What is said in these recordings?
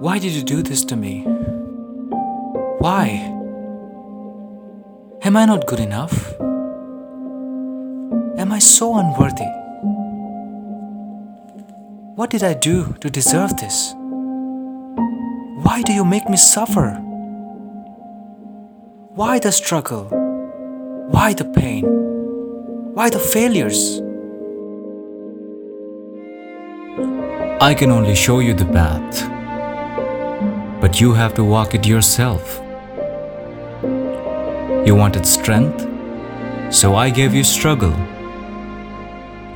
Why did you do this to me? Why? Am I not good enough? Am I so unworthy? What did I do to deserve this? Why do you make me suffer? Why the struggle? Why the pain? Why the failures? I can only show you the path, but you have to walk it yourself. You wanted strength, so I gave you struggle.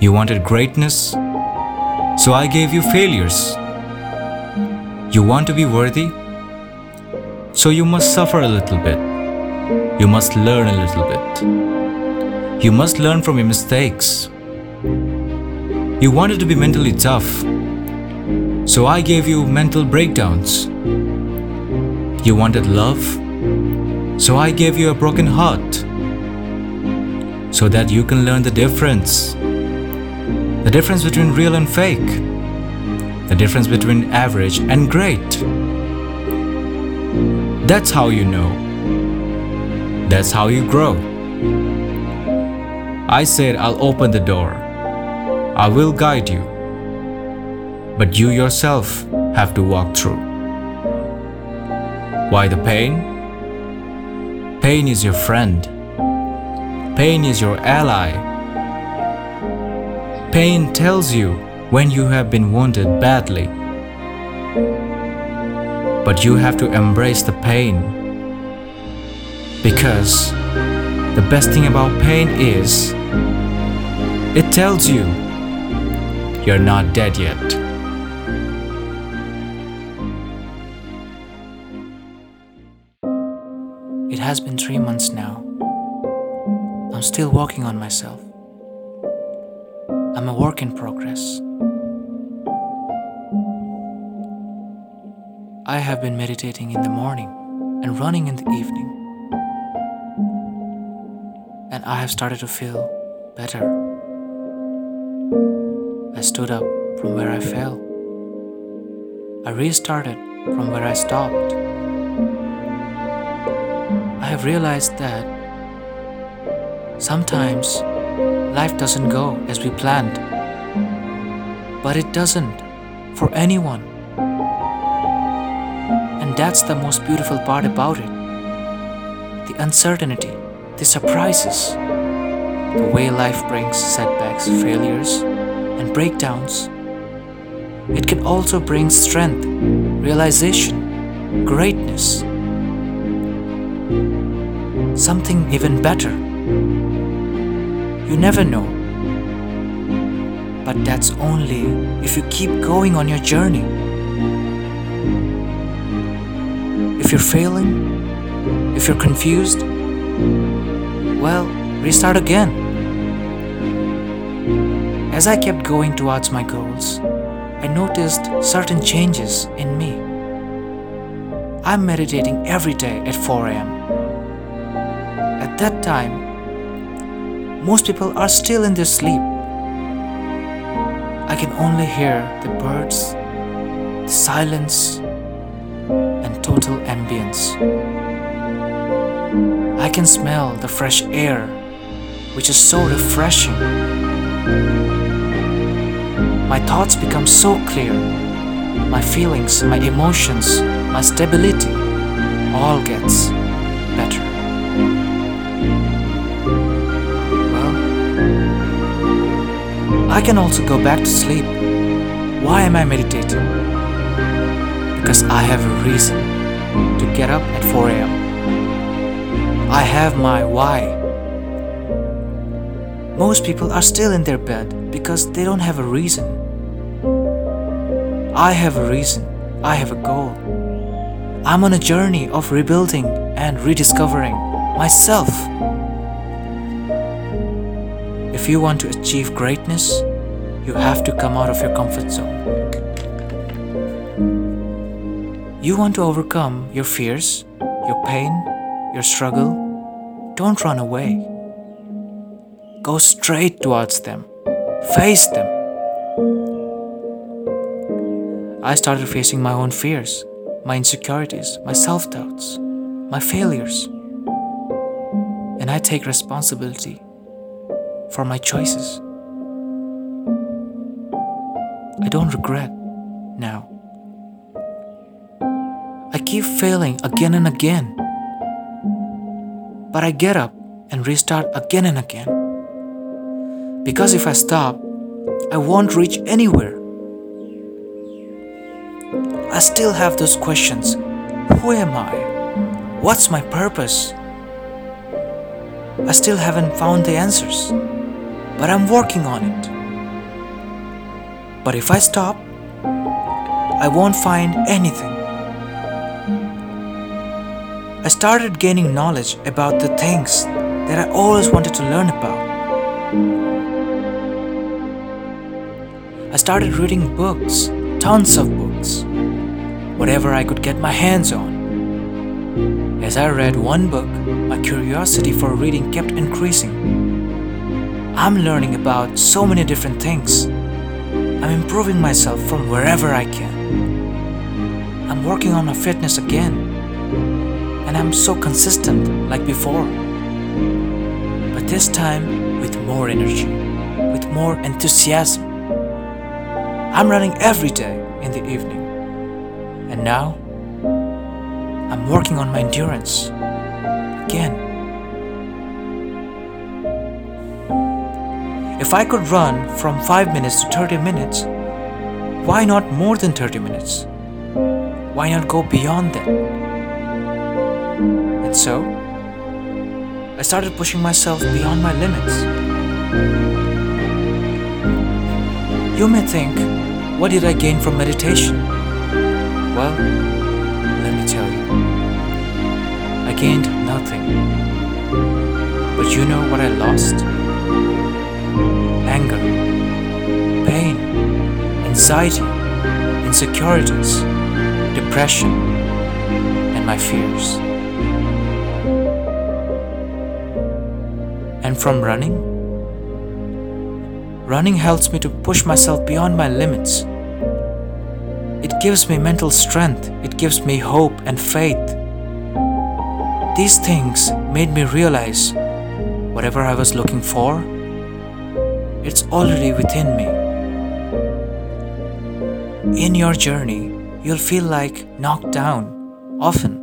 You wanted greatness, so I gave you failures. You want to be worthy, so you must suffer a little bit. You must learn a little bit. You must learn from your mistakes. You wanted to be mentally tough, so I gave you mental breakdowns. You wanted love, so I gave you a broken heart. So that you can learn the difference. The difference between real and fake. The difference between average and great. That's how you know. That's how you grow. I said I'll open the door. I will guide you. But you yourself have to walk through. Why the pain? Pain is your friend. Pain is your ally. Pain tells you when you have been wounded badly. But you have to embrace the pain. Because the best thing about pain is it tells you you're not dead yet. Has been three months now. I'm still working on myself. I'm a work in progress. I have been meditating in the morning and running in the evening. And I have started to feel better. I stood up from where I fell. I restarted from where I stopped. Have realized that sometimes life doesn't go as we planned, but it doesn't for anyone. And that's the most beautiful part about it the uncertainty, the surprises, the way life brings setbacks, failures, and breakdowns. It can also bring strength, realization, greatness something even better. You never know. But that's only if you keep going on your journey. If you're failing, if you're confused, well, restart again. As I kept going towards my goals, I noticed certain changes in me. I'm meditating every day at 4 am. At that time, most people are still in their sleep. I can only hear the birds, the silence, and total ambience. I can smell the fresh air, which is so refreshing. My thoughts become so clear. My feelings, my emotions, my stability all gets better. I can also go back to sleep. Why am I meditating? Because I have a reason to get up at 4 am. I have my why. Most people are still in their bed because they don't have a reason. I have a reason. I have a goal. I'm on a journey of rebuilding and rediscovering myself. If you want to achieve greatness, you have to come out of your comfort zone. You want to overcome your fears, your pain, your struggle. Don't run away. Go straight towards them. Face them. I started facing my own fears my insecurities, my self doubts, my failures. And I take responsibility for my choices. I don't regret now. I keep failing again and again. But I get up and restart again and again. Because if I stop, I won't reach anywhere. I still have those questions Who am I? What's my purpose? I still haven't found the answers, but I'm working on it. But if I stop, I won't find anything. I started gaining knowledge about the things that I always wanted to learn about. I started reading books, tons of books, whatever I could get my hands on. As I read one book, my curiosity for reading kept increasing. I'm learning about so many different things. I'm improving myself from wherever I can. I'm working on my fitness again. And I'm so consistent like before. But this time with more energy, with more enthusiasm. I'm running every day in the evening. And now, I'm working on my endurance again. If I could run from 5 minutes to 30 minutes, why not more than 30 minutes? Why not go beyond that? And so, I started pushing myself beyond my limits. You may think, what did I gain from meditation? Well, let me tell you. I gained nothing. But you know what I lost? Pain, anxiety, insecurities, depression, and my fears. And from running, Running helps me to push myself beyond my limits. It gives me mental strength, it gives me hope and faith. These things made me realize whatever I was looking for, it's already within me. In your journey, you'll feel like knocked down often.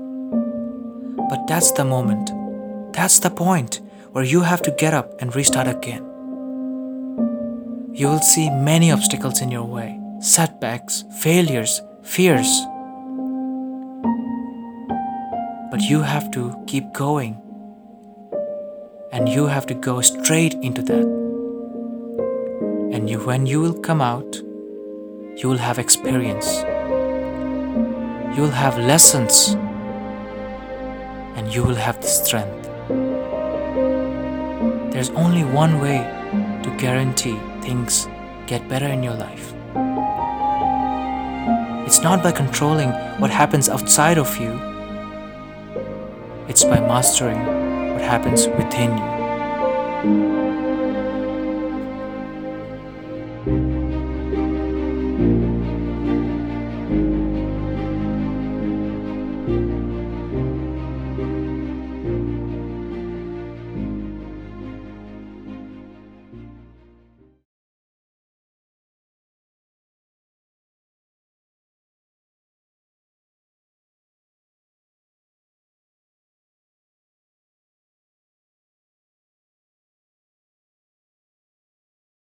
But that's the moment, that's the point where you have to get up and restart again you will see many obstacles in your way setbacks, failures, fears. But you have to keep going. And you have to go straight into that. And you, when you will come out, you will have experience. You will have lessons. And you will have the strength. There's only one way to guarantee things get better in your life. It's not by controlling what happens outside of you, it's by mastering what happens within you.